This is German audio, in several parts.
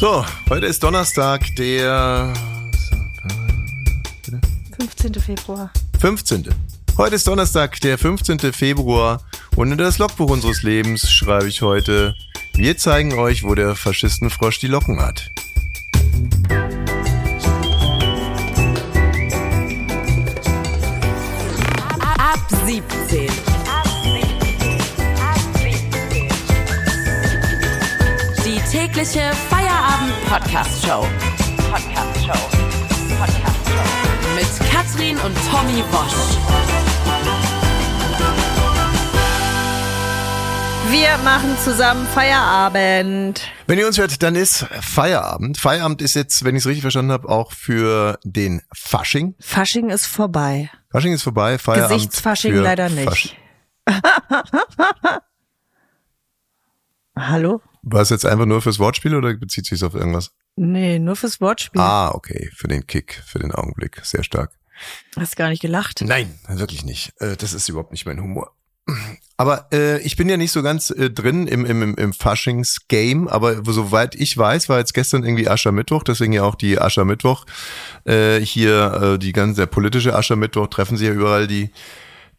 So, heute ist Donnerstag, der 15. Februar. 15. Heute ist Donnerstag, der 15. Februar und in das Logbuch unseres Lebens schreibe ich heute, wir zeigen euch, wo der Faschistenfrosch die Locken hat. Ab 17. Die tägliche Feierabend-Podcast-Show. Podcast-Show. Podcast-Show. Mit Katrin und Tommy Bosch. Wir machen zusammen Feierabend. Wenn ihr uns hört, dann ist Feierabend. Feierabend ist jetzt, wenn ich es richtig verstanden habe, auch für den Fasching. Fasching ist vorbei. Fasching ist vorbei, Feierabend. Gesichtsfasching leider nicht. Fasch- Hallo? War es jetzt einfach nur fürs Wortspiel oder bezieht sich auf irgendwas? Nee, nur fürs Wortspiel. Ah, okay, für den Kick, für den Augenblick. Sehr stark. Hast gar nicht gelacht. Nein, wirklich nicht. Äh, Das ist überhaupt nicht mein Humor. Aber äh, ich bin ja nicht so ganz äh, drin im, im, im- im Faschings-Game, aber soweit ich weiß, war jetzt gestern irgendwie Aschermittwoch, deswegen ja auch die Aschermittwoch. Äh, hier äh, die ganze, der politische Aschermittwoch treffen sich ja überall die,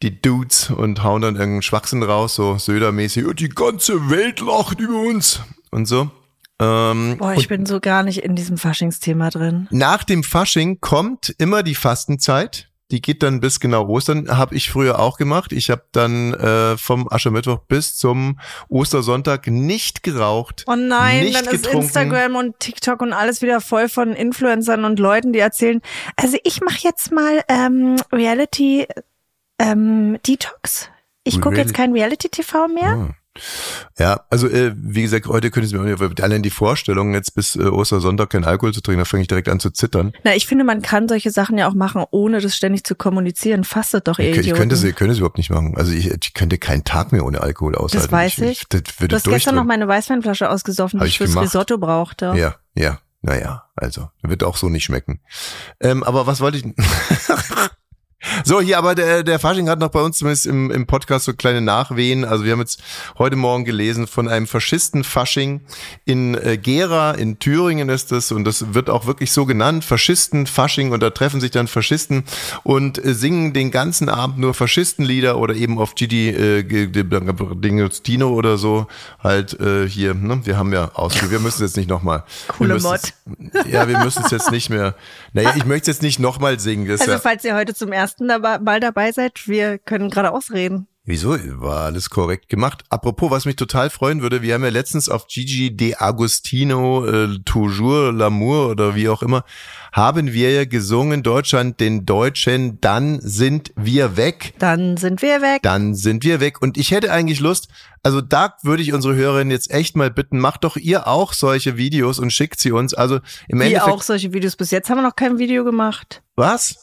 die Dudes und hauen dann irgendeinen Schwachsinn raus, so Söder-mäßig, "Oh, die ganze Welt lacht über uns und so. Ähm, Boah, ich bin so gar nicht in diesem Faschingsthema drin. nach dem Fasching kommt immer die Fastenzeit. Die geht dann bis genau Ostern. Habe ich früher auch gemacht. Ich habe dann äh, vom Aschermittwoch bis zum Ostersonntag nicht geraucht. Oh nein, nicht dann ist getrunken. Instagram und TikTok und alles wieder voll von Influencern und Leuten, die erzählen, also ich mache jetzt mal ähm, Reality ähm, Detox. Ich gucke jetzt kein Reality-TV mehr. Ah. Ja, also äh, wie gesagt, heute können Sie mir allein die Vorstellung, jetzt bis äh, Ostersonntag kein Alkohol zu trinken, da fange ich direkt an zu zittern. Na, ich finde, man kann solche Sachen ja auch machen, ohne das ständig zu kommunizieren. Fastet doch, ihr Ich, ich könnte es ich könnte es überhaupt nicht machen. Also ich, ich könnte keinen Tag mehr ohne Alkohol aushalten. Das weiß ich. das würde Du hast gestern noch meine Weißweinflasche ausgesoffen, die ich ich fürs gemacht. Risotto brauchte. Ja, ja, naja, also wird auch so nicht schmecken. Ähm, aber was wollte ich? so, hier, aber der, der Fasching hat noch bei uns zumindest im, im Podcast so kleine Nachwehen. Also wir haben jetzt heute Morgen gelesen von einem Faschisten-Fasching in äh, Gera, in Thüringen ist das und das wird auch wirklich so genannt, Faschisten-Fasching und da treffen sich dann Faschisten und äh, singen den ganzen Abend nur Faschistenlieder oder eben auf Gigi äh, Dino oder so halt äh, hier, ne? wir haben ja ausgeführt, wir müssen es jetzt nicht nochmal. Coole müssen's- Ja, wir müssen es jetzt nicht mehr. Naja, ich möchte es jetzt nicht nochmal singen. Also ja, falls ihr heute zum ersten dabei, Mal dabei seid, wir können gerade ausreden. wieso? War alles korrekt gemacht. Apropos, was mich total freuen würde, wir haben ja letztens auf Gigi De Agostino, äh, Toujours l'amour oder wie auch immer, haben wir ja gesungen, Deutschland den Deutschen, dann sind wir weg. Dann sind wir weg. Dann sind wir weg. Und ich hätte eigentlich Lust, also da würde ich unsere Hörerinnen jetzt echt mal bitten, macht doch ihr auch solche Videos und schickt sie uns. Also im Endeffekt. auch solche Videos. Bis jetzt haben wir noch kein Video gemacht. Was?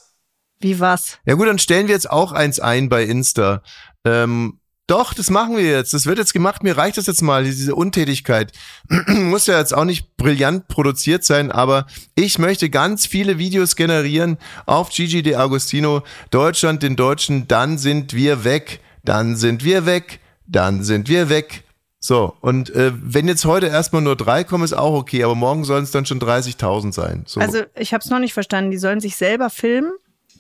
Wie was? Ja gut, dann stellen wir jetzt auch eins ein bei Insta. Ähm, doch, das machen wir jetzt. Das wird jetzt gemacht. Mir reicht das jetzt mal, diese Untätigkeit. Muss ja jetzt auch nicht brillant produziert sein, aber ich möchte ganz viele Videos generieren auf Gigi De Agostino. Deutschland, den Deutschen, dann sind wir weg. Dann sind wir weg. Dann sind wir weg. So, und äh, wenn jetzt heute erstmal nur drei kommen, ist auch okay, aber morgen sollen es dann schon 30.000 sein. So. Also ich habe es noch nicht verstanden. Die sollen sich selber filmen,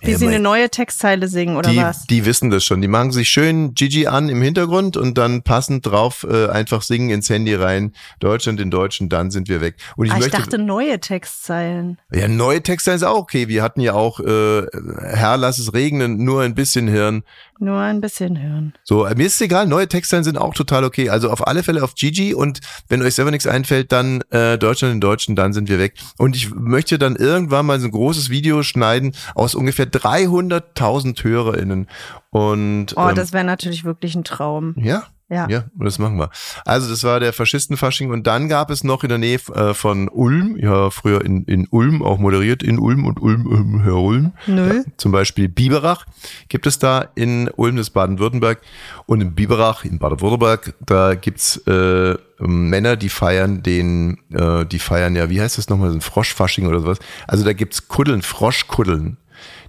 wie Ja, sie eine neue Textzeile singen oder die, was? die wissen das schon. Die machen sich schön Gigi an im Hintergrund und dann passend drauf äh, einfach singen ins Handy rein. Deutschland den Deutschen, dann sind wir weg. Und ich ah, ich möchte. dachte neue Textzeilen. ja, neue Texte ist auch okay. Wir hatten ja auch äh, Herr, lass es regnen, nur ein bisschen Hirn. Nur ein bisschen hören. So, äh, mir ist es egal, neue Texte sind auch total okay. Also auf alle Fälle auf Gigi und wenn euch selber nichts einfällt, dann äh, Deutschland den Deutschen, dann sind wir weg. Und ich möchte dann irgendwann mal so ein großes Video schneiden aus ungefähr 300.000 HörerInnen. Und Oh, ähm, das wäre natürlich wirklich ein Traum. ja, Ja. Ja, das machen wir. Also das war der Faschistenfasching und dann gab es noch in der Nähe äh, von Ulm, ja früher in, in Ulm auch moderiert, in Ulm und Ulm, Ulm, Herr Ulm. Nö. Ja, zum Beispiel Biberach gibt es da in Ulm, das ist Baden-Württemberg. Und in Biberach, in Baden-Württemberg, da gibt's äh, Männer, die feiern den, äh, die feiern ja, wie heißt das nochmal, so ein Froschfasching oder sowas. Also da gibt's Kuddeln, Froschkuddeln.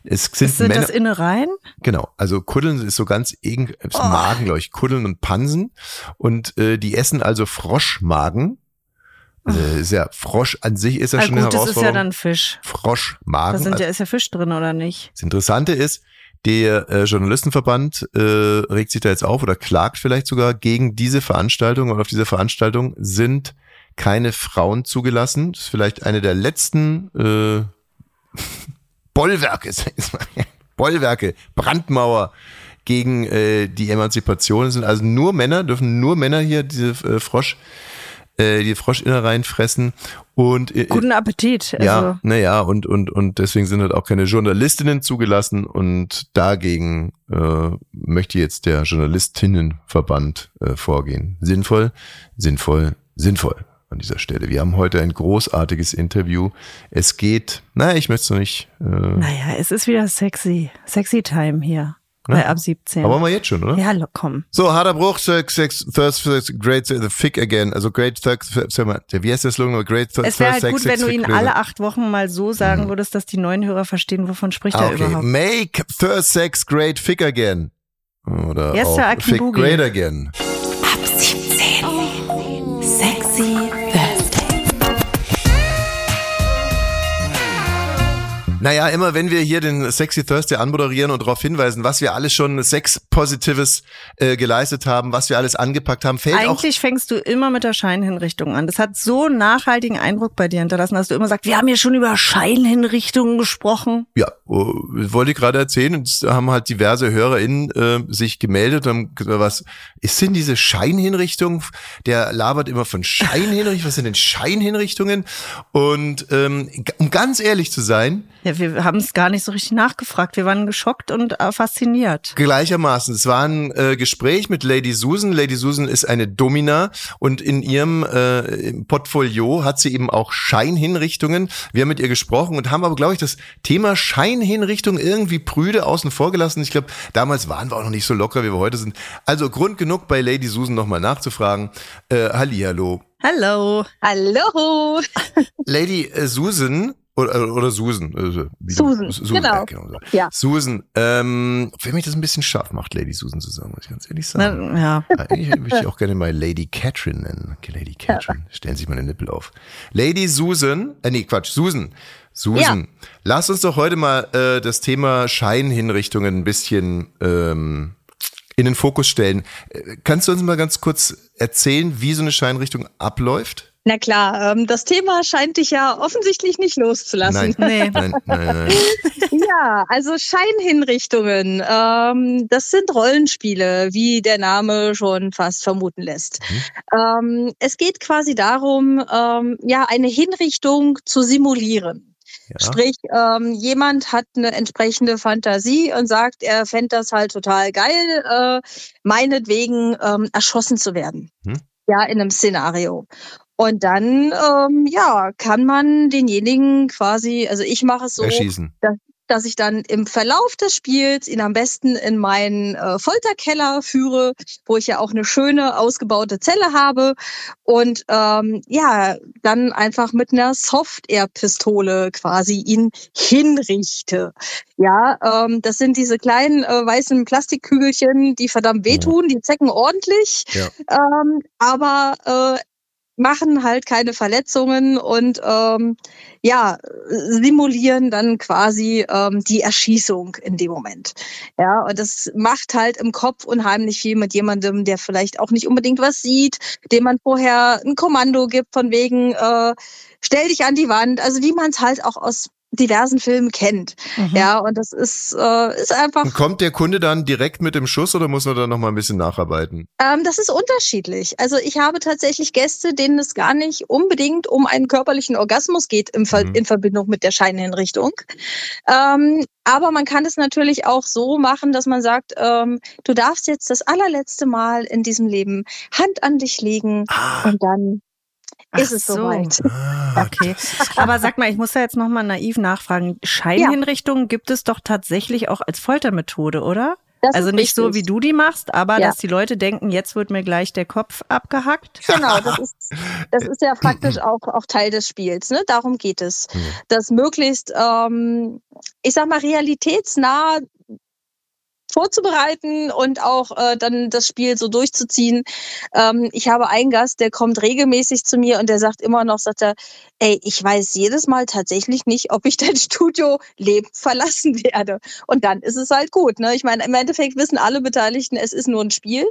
Es sind Sind Männer, das Innereien? Genau, also Kuddeln ist so ganz irgend, ist Oh. Magen, glaube ich, Kuddeln und Pansen und äh, die essen also Froschmagen Äh, ist ja Frosch an sich ist ja Ah, schon eine gut, das ist ja Herausforderung. dann Fisch. Da Froschmagen. sind Also, ja, ist ja Fisch drin, oder nicht? das Interessante ist, der äh, Journalistenverband äh, regt sich da jetzt auf oder klagt vielleicht sogar gegen diese Veranstaltung und auf dieser Veranstaltung sind keine Frauen zugelassen. Das ist vielleicht eine der letzten äh, Bollwerke. Bollwerke, Brandmauer gegen äh, die Emanzipation. Es sind also nur Männer, dürfen nur Männer hier diese äh, Frosch, äh, die Froschinnereien fressen und äh, Guten Appetit. Also, ja, naja, und, und, und deswegen sind halt auch keine Journalistinnen zugelassen und dagegen äh, möchte jetzt der Journalistinnenverband äh, vorgehen. Sinnvoll, sinnvoll, sinnvoll an dieser Stelle. Wir haben heute ein großartiges Interview. Es geht, naja, ich möchte es noch nicht, äh, Naja, es ist wieder sexy. Sexy Time hier. Bei ab 17. aber mal jetzt schon, oder? ja, komm. So, harter Bruch, sex, sex, thirst, great, the fick again. Also great, thirst, sag mal, wie heißt der Slogan? Great, thirst, Es wäre halt gut, wenn du ihn alle acht Wochen mal so sagen würdest, dass die neuen Hörer verstehen, wovon spricht Ah, er okay. überhaupt. Make thirst sex great fick again. Oder Yes, auch fick great again. Naja, immer wenn wir hier den Sexy Thursday anmoderieren und darauf hinweisen, was wir alles schon Sex-Positives äh, geleistet haben, was wir alles angepackt haben, fällt auch Eigentlich fängst du immer mit der Scheinhinrichtung an. Das hat so einen nachhaltigen Eindruck bei dir hinterlassen, dass du immer sagst, wir haben hier schon über Scheinhinrichtungen gesprochen. Ja, oh, wollte ich gerade erzählen. Und es haben halt diverse HörerInnen äh, sich gemeldet und haben gesagt, was ist denn diese Scheinhinrichtung? Der labert immer von Scheinhinrichtungen. Was sind denn Scheinhinrichtungen? Und ähm, um ganz ehrlich zu sein, Ja, wir haben es gar nicht so richtig nachgefragt. Wir waren geschockt und äh, fasziniert. Gleichermaßen. Es war ein äh, Gespräch mit Lady Susan. Lady Susan ist eine Domina und in ihrem äh, im Portfolio hat sie eben auch Scheinhinrichtungen. Wir haben mit ihr gesprochen und haben aber, glaube ich, das Thema Scheinhinrichtung irgendwie prüde außen vor gelassen. Ich glaube, damals waren wir auch noch nicht so locker, wie wir heute sind. Also Grund genug bei Lady Susan nochmal nachzufragen. Äh, Hallihallo. Hallo. Hallo. Lady äh, Susan oder, oder Susan. Äh, Susan, du- Susan genau. ja, genau so. Ja. Susan, ähm, wenn mich das ein bisschen scharf macht, Lady Susan zu sagen, muss ich ganz ehrlich sagen. Na, ja. Eigentlich würde ich auch gerne mal Lady Catherine nennen. Okay, Lady Catherine. Stellen Sie sich mal den Nippel auf. Lady Susan, äh, nee, Quatsch, Susan. Susan, lass uns doch heute mal äh, das Thema Scheinhinrichtungen ein bisschen ähm, in den Fokus stellen. Äh, Kannst du uns mal ganz kurz erzählen, wie so eine Scheinrichtung abläuft? Na klar, ähm, das Thema scheint dich ja offensichtlich nicht loszulassen. Nein, Nee. nein, nein, nein. Ja, also Scheinhinrichtungen, ähm, das sind Rollenspiele, wie der Name schon fast vermuten lässt. Ähm, es geht quasi darum, ähm, ja, eine Hinrichtung zu simulieren. Ja. Sprich, ähm, jemand hat eine entsprechende Fantasie und sagt, er fände das halt total geil, äh, meinetwegen ähm, erschossen zu werden. Hm. Ja, in einem Szenario. Und dann, ähm, ja, kann man denjenigen quasi, also ich mache es so, Erschießen. dass ich dann im Verlauf des Spiels ihn am besten in meinen äh, Folterkeller führe, wo ich ja auch eine schöne ausgebaute Zelle habe und ähm, ja, dann einfach mit einer Soft-Air-Pistole quasi ihn hinrichte. Ja, ähm, das sind diese kleinen äh, weißen Plastikkügelchen, die verdammt wehtun, die zecken ordentlich, Ja. ähm, aber äh, machen halt keine Verletzungen und ähm, ja, simulieren dann quasi ähm, die Erschießung in dem Moment. Ja, und das macht halt im Kopf unheimlich viel mit jemandem, der vielleicht auch nicht unbedingt was sieht, dem man vorher ein Kommando gibt von wegen, äh, stell dich an die Wand, also wie man es halt auch aus diversen Filmen kennt. Mhm. Ja, und das ist, äh, ist einfach Und kommt der Kunde dann direkt mit dem Schuss oder muss man da noch mal ein bisschen nacharbeiten? Ähm, das ist unterschiedlich. Also ich habe tatsächlich Gäste, denen es gar nicht unbedingt um einen körperlichen Orgasmus geht im Ver Mhm. in Verbindung mit der Scheinhinrichtung. Ähm, aber man kann es natürlich auch so machen, dass man sagt, ähm, du darfst jetzt das allerletzte Mal in diesem Leben Hand an dich legen Ah, und dann Ach ist es so. soweit. ah, Okay. Aber sag mal, ich muss da jetzt nochmal naiv nachfragen. Scheinhinrichtungen gibt es doch tatsächlich auch als Foltermethode, oder? Das also nicht so, wie du die machst, aber Ja. dass die Leute denken, jetzt wird mir gleich der Kopf abgehackt. Genau, das ist, das ist ja praktisch auch, auch Teil des Spiels. Ne? Darum geht es. Ja. Das möglichst, ähm, ich sag mal, realitätsnah vorzubereiten und auch äh, dann das Spiel so durchzuziehen. Ähm, ich habe einen Gast, der kommt regelmäßig zu mir und der sagt immer noch, sagt er, ey, ich weiß jedes Mal tatsächlich nicht, ob ich dein Studio lebend verlassen werde. Und dann ist es halt gut. Ne? Ich meine, im Endeffekt wissen alle Beteiligten, es ist nur ein Spiel,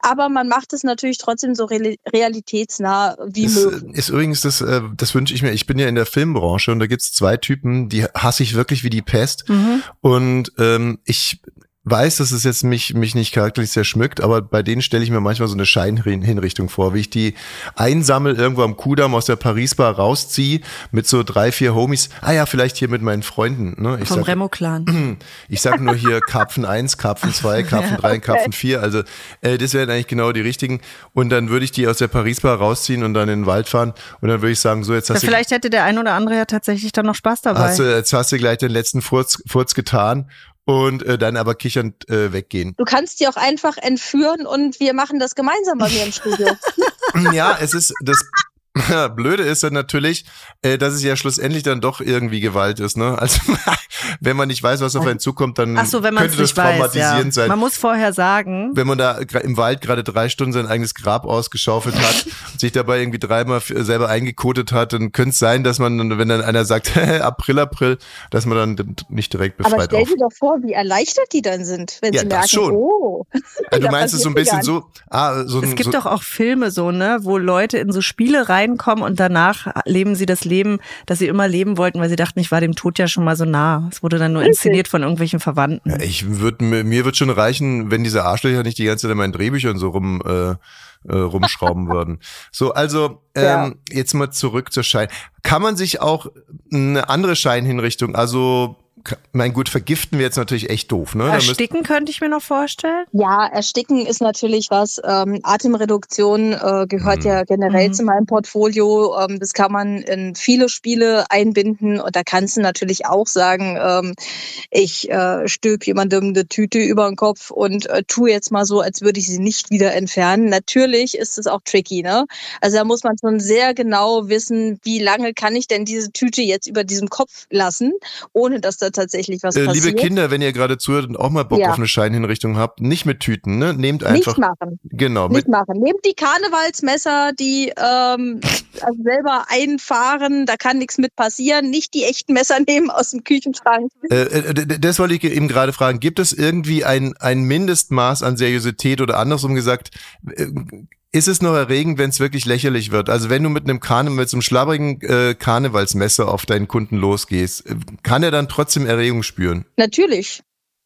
aber man macht es natürlich trotzdem so realitätsnah wie das möglich. Ist übrigens, das, äh, das wünsche ich mir. Ich bin ja in der Filmbranche und da gibt's zwei Typen, die hasse ich wirklich wie die Pest. Mhm. Und ähm, ich weiß, dass es jetzt mich, mich nicht charakterlich sehr schmückt, aber bei denen stelle ich mir manchmal so eine Scheinhinrichtung vor, wie ich die einsammel irgendwo am Kudamm aus der Paris-Bar rausziehe mit so drei, vier Homies. Ah ja, vielleicht hier mit meinen Freunden. Ne? Ich Vom Remo-Clan. ich sag nur hier Karpfen 1, Karpfen 2, Karpfen 3, Karpfen 4. Also äh, das wären eigentlich genau die richtigen. Und dann würde ich die aus der Paris-Bar rausziehen und dann in den Wald fahren. Und dann würde ich sagen, so jetzt Ja, hast du vielleicht hätte der ein oder andere ja tatsächlich dann noch Spaß dabei. Hast du, jetzt hast du gleich den letzten Furz, Furz getan und äh, dann aber kichernd äh, weggehen. Du kannst die auch einfach entführen und wir machen das gemeinsam bei mir im Studio. Ja, es ist das Blöde ist dann natürlich, äh, dass es ja schlussendlich dann doch irgendwie Gewalt ist. Ne? Also wenn man nicht weiß, was auf einen zukommt, dann Ach so, könnte das nicht weiß. traumatisierend Ja. sein. Man muss vorher sagen, wenn man da im Wald gerade drei Stunden sein eigenes Grab ausgeschaufelt hat und sich dabei irgendwie dreimal selber eingekotet hat, dann könnte es sein, dass man, wenn dann einer sagt, April, April, dass man dann nicht direkt Aber befreit stell auf. dir doch vor, wie erleichtert die dann sind, wenn Ja, sie das merken, schon. oh. Also du meinst es so ein bisschen so, ah, so es gibt so, doch auch Filme so, ne, wo Leute in so Spiele reinkommen und danach leben sie das Leben, das sie immer leben wollten, weil sie dachten, ich war dem Tod ja schon mal so nah. Es wurde dann nur inszeniert von irgendwelchen Verwandten. Ja, ich würde mir mir wird schon reichen, wenn diese Arschlöcher nicht die ganze Zeit in meinen Drehbüchern so rum äh, äh, rumschrauben würden. So, also ähm, Ja. jetzt mal zurück zur Schein. Kann man sich auch eine andere Scheinhinrichtung, also mein gut, vergiften wir jetzt natürlich echt doof, ne? Ersticken könnte ich mir noch vorstellen. Ja, Ersticken ist natürlich was. Ähm, Atemreduktion äh, gehört Mhm. ja generell Mhm. zu meinem Portfolio. Ähm, das kann man in viele Spiele einbinden und da kannst du natürlich auch sagen, ähm, ich äh, stülp jemandem eine Tüte über den Kopf und äh, tu jetzt mal so, als würde ich sie nicht wieder entfernen. Natürlich ist es auch tricky, ne? Also da muss man schon sehr genau wissen, wie lange kann ich denn diese Tüte jetzt über diesem Kopf lassen, ohne dass da tatsächlich was äh, passiert. liebe Kinder, wenn ihr gerade zuhört und auch mal Bock Ja. auf eine Scheinhinrichtung habt, nicht mit Tüten, ne? Nehmt einfach, nicht machen. genau, nicht machen. Nehmt die Karnevalsmesser, die ähm, also selber einfahren, da kann nichts mit passieren. Nicht die echten Messer nehmen aus dem Küchenschrank. Äh, äh, das wollte ich eben gerade fragen. Gibt es irgendwie ein, ein Mindestmaß an Seriosität oder andersrum gesagt, äh, ist es noch erregend, wenn es wirklich lächerlich wird? Also wenn du mit einem Karne mit so einem schlabbrigen äh, Karnevalsmesser auf deinen Kunden losgehst, äh, kann er dann trotzdem Erregung spüren? Natürlich.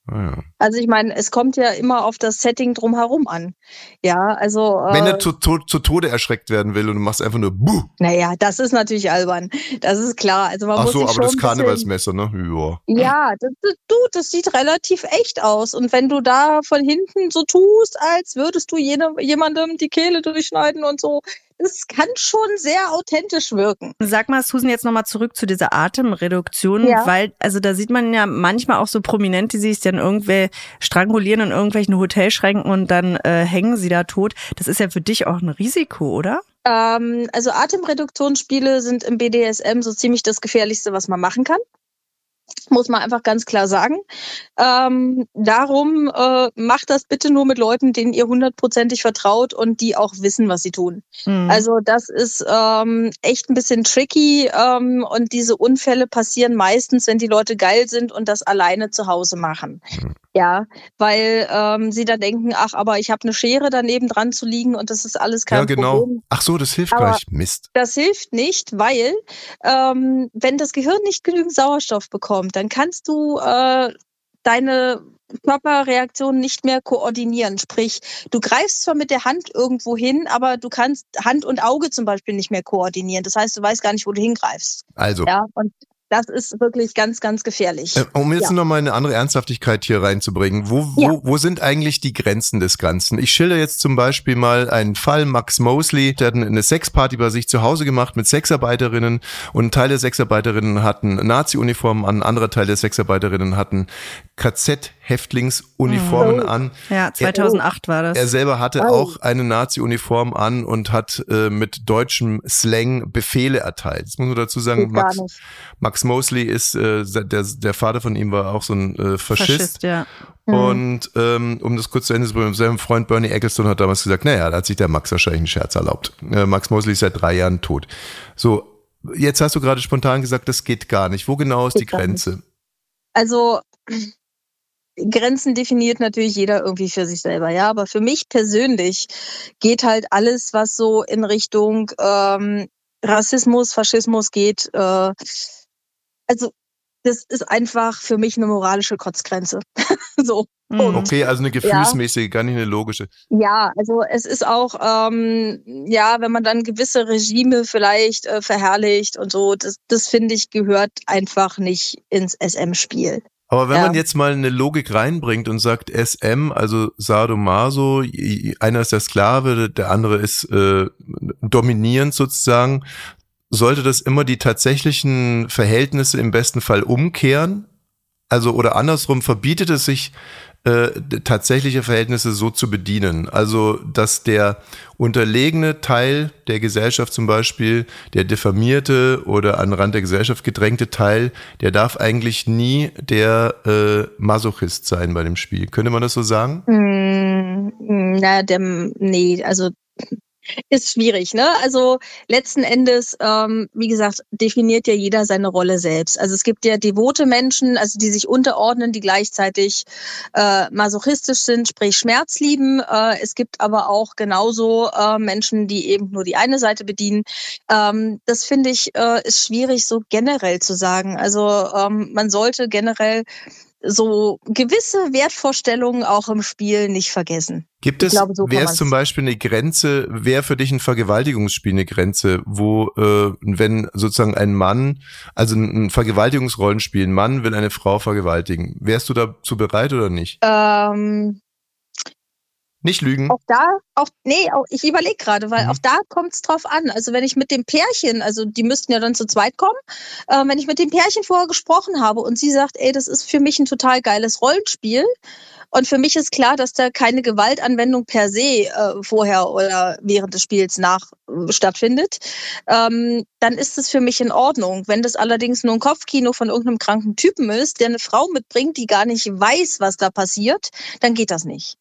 Ah, ja. Also ich meine, es kommt ja immer auf das Setting drumherum an. Ja, also äh, Wenn er zu, to zu Tode erschreckt werden will und du machst einfach nur Buh. naja, das ist natürlich albern. Das ist klar. Also man Ach muss so, sich aber schon das Karnevalsmesser, ne? Ja. Ja, das, das, du, das sieht relativ echt aus. Und wenn du da von hinten so tust, als würdest du jene, jemandem die Kehle durchschneiden und so, das kann schon sehr authentisch wirken. Sag mal, Susan, jetzt nochmal zurück zu dieser Atemreduktion, Ja. weil, also da sieht man ja manchmal auch so Prominente, die sich dann irgendwer strangulieren in irgendwelchen Hotelschränken und dann äh, hängen sie da tot. Das ist ja für dich auch ein Risiko, oder? Ähm, also Atemreduktionsspiele sind im BDSM so ziemlich das Gefährlichste, was man machen kann. Muss man einfach ganz klar sagen. Ähm, darum äh, macht das bitte nur mit Leuten, denen ihr hundertprozentig vertraut und die auch wissen, was sie tun. Mhm. Also das ist ähm, echt ein bisschen tricky ähm, und diese Unfälle passieren meistens, wenn die Leute geil sind und das alleine zu Hause machen. Ja, weil ähm, sie dann denken, ach, aber ich habe eine Schere daneben dran zu liegen und das ist alles kein ja, genau. Problem. Ach so, das hilft Aber- gar nicht. Mist. Das hilft nicht, weil ähm, wenn das Gehirn nicht genügend Sauerstoff bekommt, dann kannst du äh, deine Körperreaktion nicht mehr koordinieren. Sprich, du greifst zwar mit der Hand irgendwo hin, aber du kannst Hand und Auge zum Beispiel nicht mehr koordinieren. Das heißt, du weißt gar nicht, wo du hingreifst. Also, Ja, und das ist wirklich ganz, ganz gefährlich. Äh, Um jetzt Ja. noch mal eine andere Ernsthaftigkeit hier reinzubringen, wo, wo, Ja. wo sind eigentlich die Grenzen des Ganzen? Ich schilder jetzt zum Beispiel mal einen Fall, Max Mosley, der hat eine Sexparty bei sich zu Hause gemacht mit Sexarbeiterinnen und ein Teil der Sexarbeiterinnen hatten Nazi-Uniformen an, ein anderer Teil der Sexarbeiterinnen hatten KZ-Häftlingsuniformen Mhm. an. Ja, 2008 war das. Er selber hatte Oh. auch eine Nazi-Uniform an und hat äh, mit deutschem Slang Befehle erteilt. Das muss man dazu sagen. Max. Max Mosley ist, äh, der, der Vater von ihm war auch so ein äh, Faschist. Faschist, ja. Mhm. Und ähm, um das kurz zu Ende zu bringen, sein Freund Bernie Ecclestone hat damals gesagt, naja, da hat sich der Max wahrscheinlich einen Scherz erlaubt. Äh, Max Mosley ist seit drei Jahren tot. So, jetzt hast du gerade spontan gesagt, das geht gar nicht. Wo genau ist Geht die. Grenze? Also Grenzen definiert natürlich jeder irgendwie für sich selber, ja. Aber für mich persönlich geht halt alles, was so in Richtung ähm, Rassismus, Faschismus geht. Äh, also das ist einfach für mich eine moralische Kotzgrenze. so. Mhm. Okay, also eine gefühlsmäßige, gar nicht eine logische. Ja, also es ist auch, ähm, ja, wenn man dann gewisse Regime vielleicht äh, verherrlicht und so, das, das finde ich gehört einfach nicht ins SM-Spiel. Aber wenn Ja. man jetzt mal eine Logik reinbringt und sagt SM, also Sadomaso, einer ist der Sklave, der andere ist äh, dominierend sozusagen, sollte das immer die tatsächlichen Verhältnisse im besten Fall umkehren? Also oder andersrum verbietet es sich äh, tatsächliche Verhältnisse so zu bedienen. Also dass der unterlegene Teil der Gesellschaft zum Beispiel, der diffamierte oder an den Rand der Gesellschaft gedrängte Teil, der darf eigentlich nie der äh, Masochist sein bei dem Spiel. Könnte man das so sagen? Mm, mm, naja, dem, nee, also ist schwierig, ne? Also letzten Endes, ähm, wie gesagt, definiert ja jeder seine Rolle selbst. Also es gibt ja devote Menschen, also die sich unterordnen, die gleichzeitig äh, masochistisch sind, sprich Schmerz lieben. Äh, es gibt aber auch genauso äh, Menschen, die eben nur die eine Seite bedienen. Ähm, das finde ich äh, ist schwierig so generell zu sagen. Also ähm, man sollte generell so gewisse Wertvorstellungen auch im Spiel nicht vergessen. Gibt es, glaube, so wäre es zum Beispiel eine Grenze, wäre für dich ein Vergewaltigungsspiel eine Grenze, wo, äh, wenn sozusagen ein Mann, also ein Vergewaltigungsrollenspiel, ein Mann will eine Frau vergewaltigen, wärst du dazu bereit oder nicht? Ähm, Nicht lügen. auch da, auch, nee, auch, ich überlege gerade, weil Mhm. auch da kommt es drauf an. Also wenn ich mit dem Pärchen, also die müssten ja dann zu zweit kommen, äh, wenn ich mit dem Pärchen vorher gesprochen habe und sie sagt, ey, das ist für mich ein total geiles Rollenspiel. Und für mich ist klar, dass da keine Gewaltanwendung per se äh, vorher oder während des Spiels nach äh, stattfindet, ähm, dann ist es für mich in Ordnung. Wenn das allerdings nur ein Kopfkino von irgendeinem kranken Typen ist, der eine Frau mitbringt, die gar nicht weiß, was da passiert, dann geht das nicht.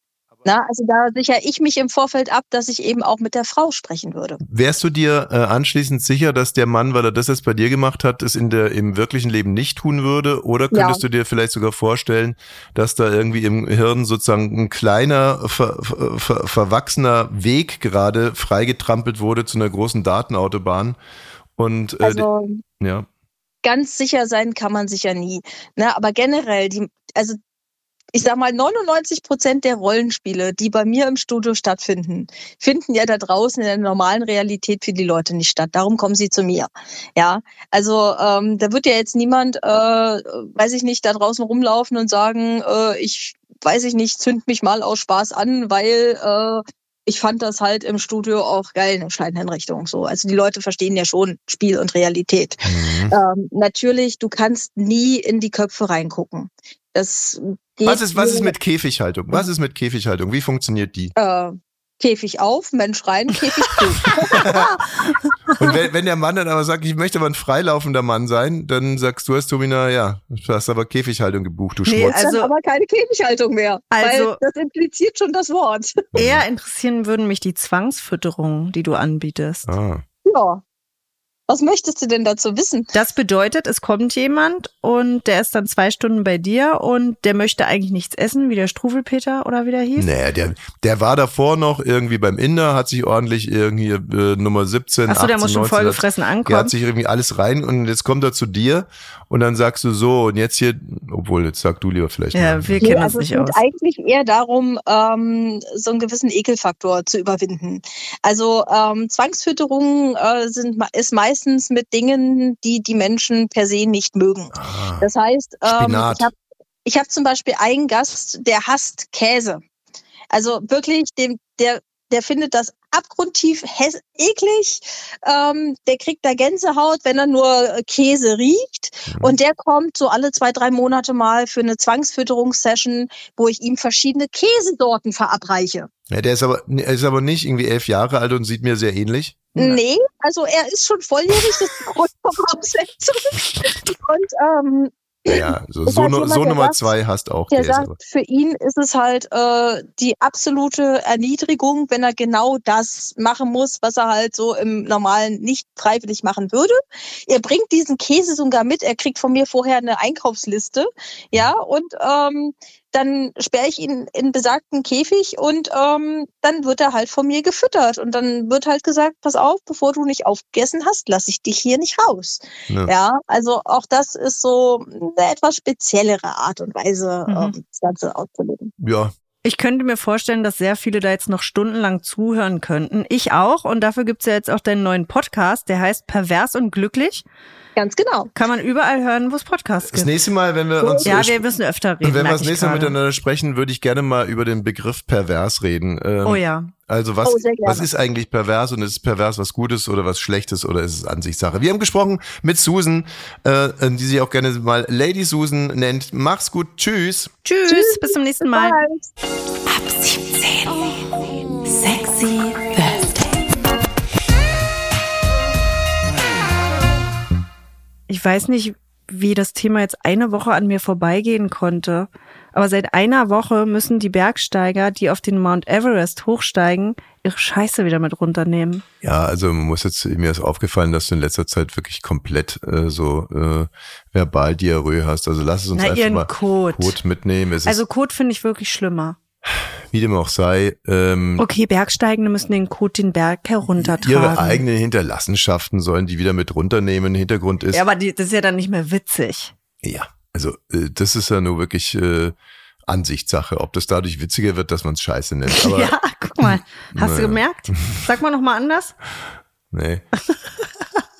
Na, also da sichere ich mich im Vorfeld ab, dass ich eben auch mit der Frau sprechen würde. Wärst du dir äh, anschließend sicher, dass der Mann, weil er das jetzt bei dir gemacht hat, es in der im wirklichen Leben nicht tun würde? Oder könntest du dir vielleicht sogar vorstellen, dass da irgendwie im Hirn sozusagen ein kleiner, ver, ver, ver, verwachsener Weg gerade freigetrampelt wurde zu einer großen Datenautobahn? Und äh, Also ja. ganz sicher sein kann man sicher nie. Ne, aber generell, die, also ich sag mal, 99 Prozent der Rollenspiele, die bei mir im Studio stattfinden, finden ja da draußen in der normalen Realität für die Leute nicht statt. Darum kommen sie zu mir. Ja, also ähm, da wird ja jetzt niemand, äh, weiß ich nicht, da draußen rumlaufen und sagen, äh, ich weiß ich nicht, zünd mich mal aus Spaß an, weil äh, ich fand das halt im Studio auch geil, eine Scheinhinrichtung. So, also die Leute verstehen ja schon Spiel und Realität. Mhm. Ähm, natürlich, du kannst nie in die Köpfe reingucken. Das geht Was ist, was ist mit Käfighaltung? Was ist mit Käfighaltung? Wie funktioniert die? äh, Käfig auf, Mensch rein, Käfig zu. Und wenn, wenn der Mann dann aber sagt, ich möchte aber ein freilaufender Mann sein, dann sagst du als Tomina, ja, du hast aber Käfighaltung gebucht, du Nee, Schmutz. also- aber keine Käfighaltung mehr. Also- weil das impliziert schon das Wort. Eher interessieren würden mich die Zwangsfütterungen, die du anbietest. Ah. Ja. Was möchtest du denn dazu wissen? Das bedeutet, es kommt jemand und der ist dann zwei Stunden bei dir und der möchte eigentlich nichts essen, wie der Struwelpeter oder wie der hieß. Nee, der, der war davor noch irgendwie beim Inder, hat sich ordentlich irgendwie äh, Nummer 17, Achso, der 18, muss schon 19, voll hat- gefressen Der hat ankommen. sich irgendwie alles rein und jetzt kommt er zu dir und dann sagst du so und jetzt hier, obwohl jetzt sag du lieber vielleicht Ja, mal. wir Nee, kennen also uns es nicht geht aus. eigentlich eher darum, ähm, so einen gewissen Ekelfaktor zu überwinden. Also ähm, Zwangsfütterung äh, sind, ist meistens mit Dingen, die die Menschen per se nicht mögen. Ah. Das heißt, ähm, ich habe ich hab zum Beispiel einen Gast, der hasst Käse. Also wirklich, dem, der der findet das abgrundtief häss- eklig. Ähm, der kriegt da Gänsehaut, wenn er nur Käse riecht. Mhm. Und der kommt so alle zwei, drei Monate mal für eine Zwangsfütterungssession, wo ich ihm verschiedene Käsesorten verabreiche. Ja, der ist aber, er ist aber nicht irgendwie elf Jahre alt und sieht mir sehr ähnlich. Nee, also er ist schon volljährig, das ist die Grundvoraussetzung. Und ähm, Ja, so, Ist so, halt jemand, so der Nummer sagt- zwei hast auch der Käse. sagt, für ihn ist es halt äh, die absolute Erniedrigung, wenn er genau das machen muss, was er halt so im normalen nicht freiwillig machen würde. Er bringt diesen Käse sogar mit, er kriegt von mir vorher eine Einkaufsliste, ja, und ähm, dann sperre ich ihn in besagten Käfig und ähm, dann wird er halt von mir gefüttert und dann wird halt gesagt, pass auf, bevor du nicht aufgegessen hast, lass ich dich hier nicht raus. Ja. Ja, also auch das ist so eine etwas speziellere Art und Weise, Mhm. ähm, das Ganze auszuleben. Ja, Ich könnte mir vorstellen, dass sehr viele da jetzt noch stundenlang zuhören könnten. Ich auch. Und dafür gibt's ja jetzt auch deinen neuen Podcast, der heißt Pervers und Glücklich. Ganz genau. Kann man überall hören, wo es Podcasts das gibt. nächste Mal, wenn wir uns Ja, wir müssen öfter reden. und wenn wir das nächste Mal miteinander sprechen, würde ich gerne mal über den Begriff pervers reden. Ähm, Oh ja. Also was, Oh, was ist eigentlich pervers und ist es pervers was Gutes oder was Schlechtes oder ist es Ansichtssache? Wir haben gesprochen mit Susan, äh, die sich auch gerne mal Lady Susan nennt. Mach's gut, tschüss. Tschüss, bis zum nächsten Mal. Bye. Ab 17. Sexy Thursday. Ich weiß nicht, wie das Thema jetzt eine Woche an mir vorbeigehen konnte. Aber seit einer Woche müssen die Bergsteiger, die auf den Mount Everest hochsteigen, ihre Scheiße wieder mit runternehmen. Ja, also man muss jetzt, mir ist aufgefallen, dass du in letzter Zeit wirklich komplett äh, so äh, verbal Diarrhoe hast. Also lass es uns Na, einfach mal Kot. Kot mitnehmen. Es Also Kot finde ich wirklich schlimmer. wie dem auch sei, ähm, Okay, Bergsteigende müssen den Kot den Berg heruntertragen. ihre eigenen Hinterlassenschaften sollen die wieder mit runternehmen. Hintergrund ist, Ja, aber die, das ist ja dann nicht mehr witzig. Ja, also äh, das ist ja nur wirklich äh, Ansichtssache, ob das dadurch witziger wird, dass man es scheiße nennt. Aber ja, guck mal. Hast Naja. du gemerkt? Sag mal noch mal anders. nee.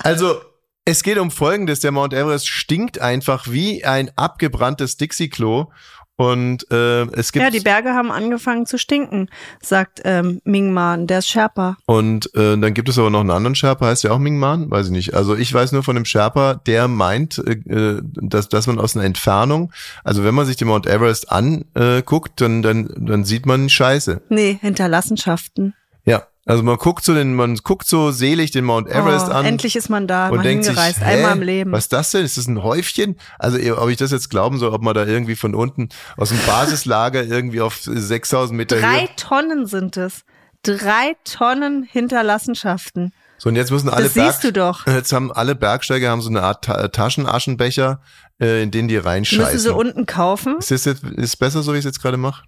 Also, es geht um Folgendes. Der Mount Everest stinkt einfach wie ein abgebranntes Dixie-Klo. Und äh, es gibt Ja, die Berge haben angefangen zu stinken, sagt ähm, Ming Man, der ist Sherpa. und äh, dann gibt es aber noch einen anderen Sherpa, heißt der auch Ming Man? Weiß ich nicht. Also ich weiß nur von dem Sherpa, der meint, äh, dass, dass man aus einer Entfernung, also wenn man sich den Mount Everest anguckt, dann, dann, dann sieht man Scheiße. Nee, Hinterlassenschaften. Ja, also man guckt so den, man guckt so selig den Mount Everest oh, an Endlich ist man da, und mal denkt sich, hingereist, hä, einmal im Leben. was ist das denn? Ist das ein Häufchen? Also ob ich das jetzt glauben soll, ob man da irgendwie von unten aus dem Basislager irgendwie auf 6000 Meter Drei Höhe. Tonnen sind es. Drei Tonnen Hinterlassenschaften. So und jetzt müssen alle Das siehst du doch. Jetzt haben alle Bergsteiger haben so eine Art Ta Taschenaschenbecher, äh, in den die Müssen sie reinscheißen. unten kaufen? Ist das jetzt ist besser so, wie ich es jetzt gerade mache?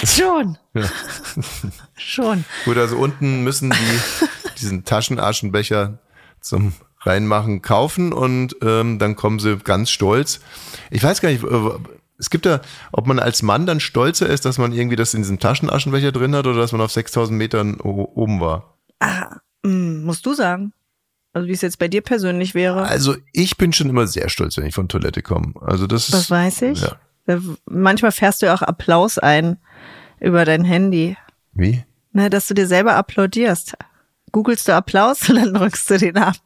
Schon. Ja. Schon. Gut, also unten müssen die diesen Taschenaschenbecher zum Reinmachen kaufen und ähm, dann kommen sie ganz stolz. Ich weiß gar nicht, äh, es gibt da, ob man als Mann dann stolzer ist, dass man irgendwie das in diesem Taschenaschenbecher drin hat oder dass man auf 6000 Metern oben war. Ah, mm, musst du sagen. Also wie es jetzt bei dir persönlich wäre. Also ich bin schon immer sehr stolz, wenn ich von Toilette komme. Also das ist, Das weiß ich. Ja. Manchmal fährst du ja auch Applaus ein über dein Handy. Wie? Ne, dass du dir selber applaudierst. Googlest du Applaus und dann drückst du den ab.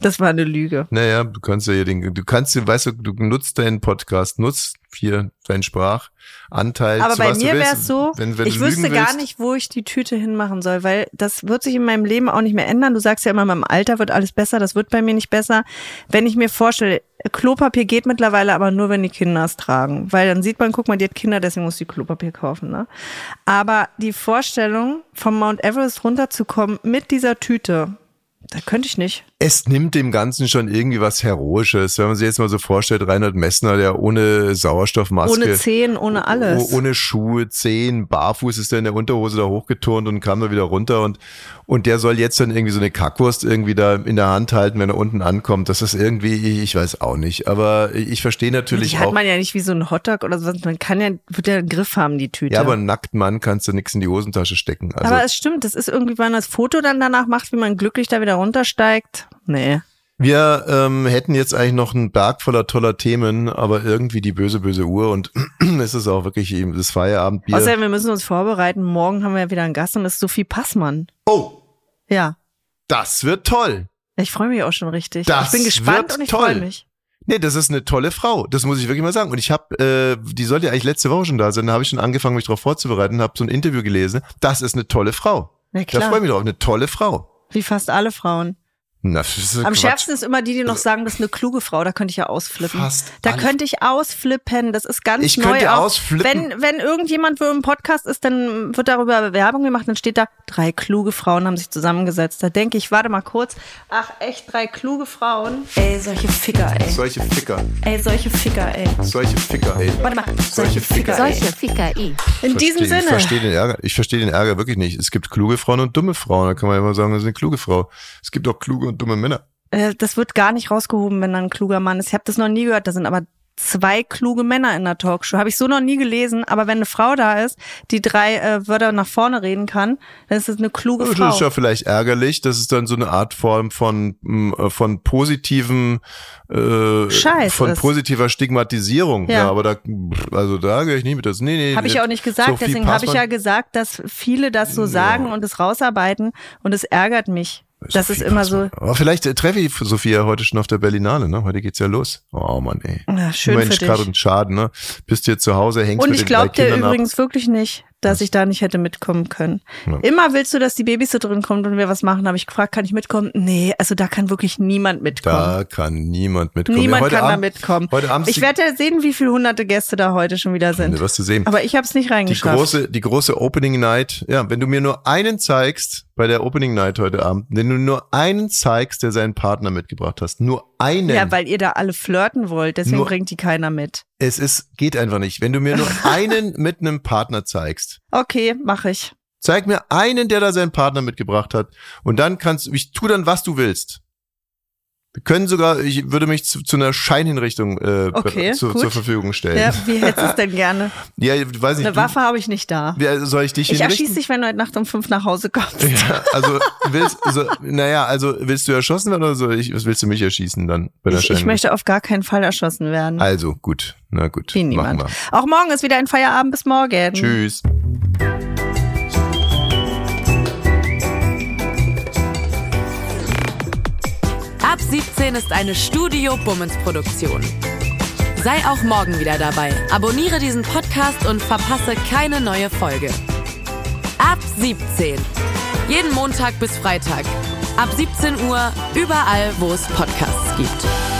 Das war eine Lüge. Naja, du kannst ja hier den, du kannst, weißt du, du nutzt deinen Podcast, nutzt hier deinen Sprachanteil. Aber bei mir wäre es so, wenn, wenn ich wüsste gar nicht, wo ich die Tüte hinmachen soll, weil das wird sich in meinem Leben auch nicht mehr ändern. Du sagst ja immer, mit dem Alter wird alles besser, das wird bei mir nicht besser. Wenn ich mir vorstelle, Klopapier geht mittlerweile aber nur, wenn die Kinder es tragen, weil dann sieht man, guck mal, die hat Kinder, deswegen muss die Klopapier kaufen. Ne? Aber die Vorstellung, vom Mount Everest runterzukommen mit dieser Tüte, da könnte ich nicht. Es nimmt dem Ganzen schon irgendwie was Heroisches. Wenn man sich jetzt mal so vorstellt, Reinhard Messner, der ohne Sauerstoffmaske, Ohne Zehen, ohne alles. oh- ohne Schuhe, Zehen, barfuß ist er in der Unterhose da hochgeturnt und kam da wieder runter und, und der soll jetzt dann irgendwie so eine Kackwurst irgendwie da in der Hand halten, wenn er unten ankommt. Das ist irgendwie, ich weiß auch nicht. Aber ich verstehe natürlich die hat auch. man ja nicht wie so ein Hotdog oder sonst. Man kann ja, wird ja einen Griff haben, die Tüte. Ja, aber einen nackten Mann kannst du nix in die Hosentasche stecken. Also, aber es stimmt, das ist irgendwie, wenn man das Foto dann danach macht, wie man glücklich da wieder runtersteigt. Nee. Wir ähm, hätten jetzt eigentlich noch einen Berg voller toller Themen, aber irgendwie die böse, böse Uhr und es ist auch wirklich eben das Feierabendbier. Außerdem, wir müssen uns vorbereiten. Morgen haben wir ja wieder einen Gast und das ist Sophie Passmann. oh, Ja. das wird toll. Ich freue mich auch schon richtig. Das ich bin gespannt und ich toll. freue mich. Nee, das ist eine tolle Frau. Das muss ich wirklich mal sagen. Und ich habe, äh, die sollte ja eigentlich letzte Woche schon da sein. Da habe ich schon angefangen, mich darauf vorzubereiten, habe so ein Interview gelesen. Das ist eine tolle Frau. Na Da klar. freue ich mich drauf. Eine tolle Frau. Wie fast alle Frauen. Na, das ist Am Quatsch. schärfsten ist immer die, die noch sagen, das ist eine kluge Frau. Da könnte ich ja ausflippen. Fast da könnte ich ausflippen. Das ist ganz Ich neu. könnte auch. ausflippen. Wenn, wenn irgendjemand wo im Podcast ist, dann wird darüber Werbung gemacht. Dann steht da, drei kluge Frauen haben sich zusammengesetzt. Da denke ich, warte mal kurz. Ach, echt, drei kluge Frauen. Ey, solche Ficker, ey. Solche Ficker. Ey, solche Ficker, ey. Solche Ficker, ey. Warte mal. Solche Ficker. Solche Ficker i. In diesem Versteh- Ich Sinne. verstehe den Ärger. Ich verstehe den Ärger wirklich nicht. Es gibt kluge Frauen und dumme Frauen. Da kann man immer sagen, das ist eine kluge Frau. Es gibt auch kluge und dumme Männer. Äh, das wird gar nicht rausgehoben, wenn da ein kluger Mann ist. Ich habe das noch nie gehört. Da sind aber zwei kluge Männer in der Talkshow. Habe ich so noch nie gelesen. Aber wenn eine Frau da ist, die drei äh, Wörter nach vorne reden kann, dann ist es eine kluge Das Frau. ist ja vielleicht ärgerlich. Das ist dann so eine Art Form von, mh, von positiven, äh, Scheiß von ist. positiver Stigmatisierung. Ja. Ja. aber da, also da gehe ich nicht mit das. Nee, nee. Habe ich auch nicht gesagt. Sophie Deswegen habe ich ja gesagt, dass viele das so sagen und es rausarbeiten und es ärgert mich. Das ist immer so. Aber vielleicht äh, treffe ich Sophia heute schon auf der Berlinale, ne? Heute geht's ja los. Oh Mann, ey. Ja, schön Mensch, für dich. und Schaden, ne? Bist du jetzt zu Hause, hängst Und mit ich glaube dir Kindern ab. übrigens wirklich nicht, dass ich da nicht hätte mitkommen können. Ja. Immer willst du, dass die Babysitterin kommt und wir was machen. Habe ich gefragt, kann ich mitkommen? Nee, also da kann wirklich niemand mitkommen. Da kann niemand mitkommen. Niemand Ja, kann da Abend, mitkommen. Heute Abend Ich die- werde ja sehen, wie viele hunderte Gäste da heute schon wieder sind. wirst du sehen. Aber ich habe es nicht Die reingeschafft. große, die große Opening Night. Ja, wenn du mir nur einen zeigst bei der Opening Night heute Abend, wenn du nur einen zeigst, der seinen Partner mitgebracht hast, nur einen. ja, weil ihr da alle flirten wollt, deswegen Nur- bringt die keiner mit. es ist, geht einfach nicht. Wenn du mir nur einen mit einem Partner zeigst, Okay, mache ich. zeig mir einen, der da seinen Partner mitgebracht hat, und dann kannst du, ich tu dann, was du willst. Wir können sogar, ich würde mich zu, zu einer Scheinhinrichtung äh, Okay, zu, zur Verfügung stellen. Ja, wie hättest du es denn gerne? Ja, ich weiß nicht. Eine Waffe habe ich nicht da. Wer, soll ich dich Ich erschieße dich, wenn du heute Nacht um fünf nach Hause kommst. Ja, also willst so, naja, also willst du erschossen werden oder so? Ich, was willst du mich erschießen dann bei der Ich, ich möchte auf gar keinen Fall erschossen werden. Also gut, na gut, Wie machen niemand. wir. Auch morgen ist wieder ein Feierabend bis morgen. Tschüss. Ab 17 ist eine Studio Bummens Produktion. Sei auch morgen wieder dabei. Abonniere diesen Podcast und verpasse keine neue Folge. Ab 17. Jeden Montag bis Freitag. Ab 17 Uhr überall, wo es Podcasts gibt.